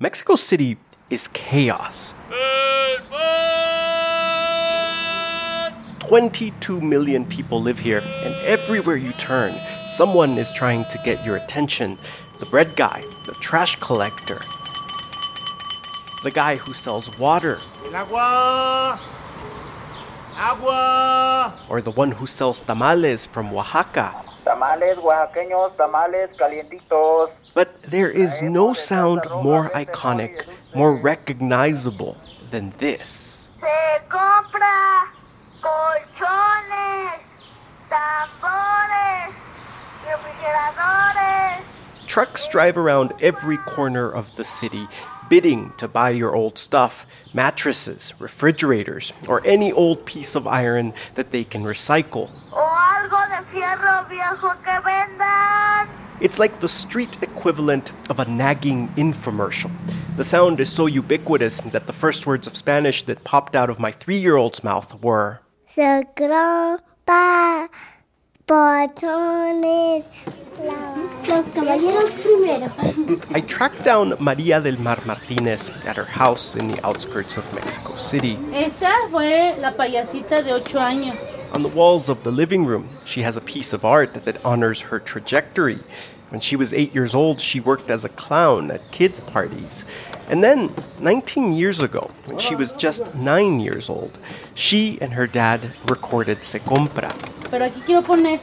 Mexico City is chaos. 22 million people live here, and everywhere you turn, someone is trying to get your attention. The bread guy, the trash collector, the guy who sells water, agua! ¡Agua! or the one who sells tamales from Oaxaca. Tamales oaxaqueños, tamales calientitos. But there is no sound more iconic, more recognizable than this. Se compra colchones, tambores, refrigeradores. Trucks drive around every corner of the city, bidding to buy your old stuff mattresses, refrigerators, or any old piece of iron that they can recycle. It's like the street equivalent of a nagging infomercial. The sound is so ubiquitous that the first words of Spanish that popped out of my three year old's mouth were Se compra colchones. Los caballeros primero. I tracked down Maria del Mar Martinez at her house in the outskirts of Mexico City. Esta fue la payasita de ocho años. On the walls of the living room, she has a piece of art that honors her trajectory. When she was eight years old, she worked as a clown at kids' parties. And then, 19 years ago, when she was just nine years old, she and her dad recorded Se Compra. Pero aquí quiero poner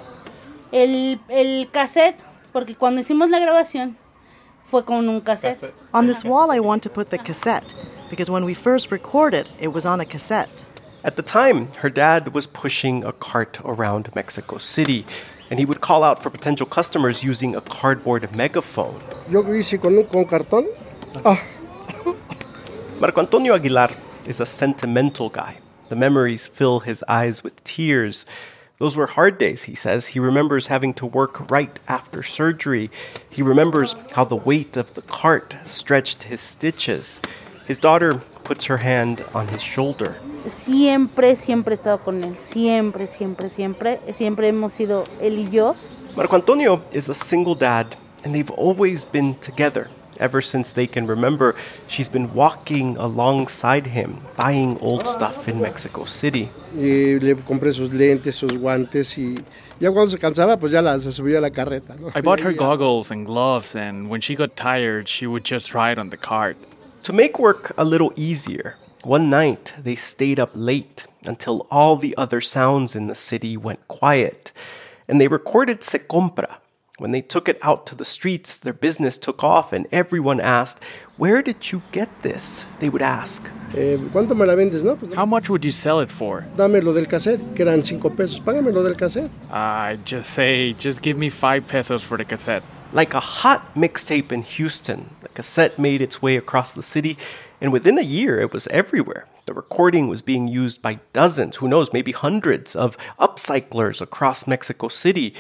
el, el cassette, porque cuando hicimos la grabación fue con un cassette. On this wall, I want to put the cassette because when we first recorded, it was on a cassette. At the time, her dad was pushing a cart around Mexico City, and he would call out for potential customers using a cardboard megaphone. Yo hice con, un- con cartón. Ah, Marco Antonio Aguilar is a sentimental guy. The memories fill his eyes with tears. Those were hard days, he says. He remembers having to work right after surgery. He remembers how the weight of the cart stretched his stitches. His daughter puts her hand on his shoulder. Siempre, siempre he estado con él. Siempre, siempre, siempre. Siempre hemos sido él y yo. Marco Antonio is a single dad, and they've always been together. Ever since they can remember, she's been walking alongside him, buying old stuff in Mexico City. y le compré sus lentes, sus guantes y ya cuando se cansaba, pues ya la, se subía a la carreta. I bought her goggles and gloves, and when she got tired, she would just ride on the cart. To make work a little easier, one night they stayed up late until all the other sounds in the city went quiet, and they recorded Se Compra. When they took it out to the streets, their business took off, and everyone asked, Where did you get this? They would ask. Eh, ¿Cuánto me la vendes? No, pues, How much would you sell it for? dame lo del cassette, que eran cinco pesos. Págame lo del cassette. I just say, just give me five pesos for the cassette. Like a hot mixtape in Houston, the cassette made its way across the city, and within a year it was everywhere. The recording was being used by dozens, who knows, maybe hundreds of upcyclers across Mexico City.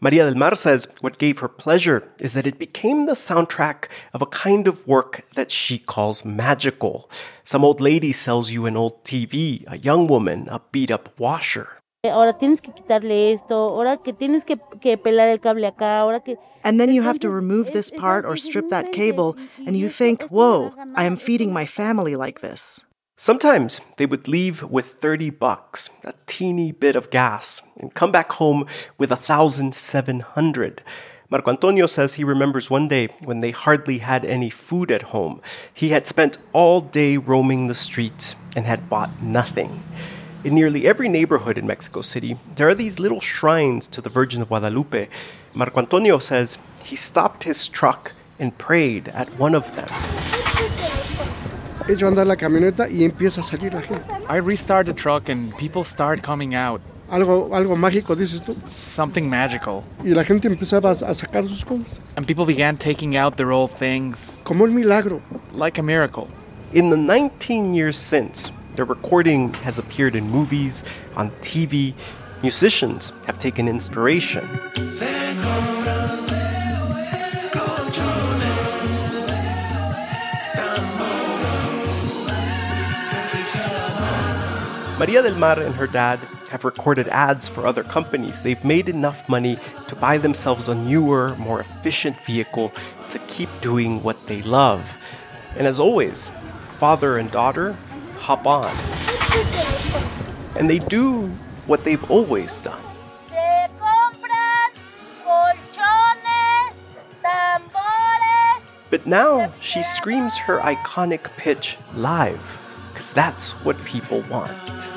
Maria del Mar says what gave her pleasure is that it became the soundtrack of a kind of work that she calls magical. Some old lady sells you an old TV, a young woman, a beat up washer. Eh, ahora tienes que quitarle esto, ahora que tienes que, que pelar el cable acá, ahora que... And then you have to remove this part or strip that cable, and you think, whoa, I am feeding my family like this. Sometimes they would leave with 30 bucks, a teeny bit of gas, and come back home with 1,700. Marco Antonio says he remembers one day when they hardly had any food at home. He had spent all day roaming the streets and had bought nothing. In nearly every neighborhood in Mexico City, there are these little shrines to the Virgin of Guadalupe. Marco Antonio says he stopped his truck and prayed at one of them. Echo a andar la camioneta y empieza a salir la gente. I restart the truck, and people start coming out. Algo, algo mágico, dices tú. Something magical. Y la gente empezaba a a sacar sus cosas. And people began taking out their old things Como un milagro. like a miracle. In the 19 years since, the recording has appeared in movies, on TV. Musicians have taken inspiration. Maria del Mar and her dad have recorded ads for other companies. They've made enough money to buy themselves a newer, more efficient vehicle to keep doing what they love. And as always, father and daughter hop on. And they do what they've always done. Se compran colchones, tambores. But now she screams her iconic pitch live, because that's what people want.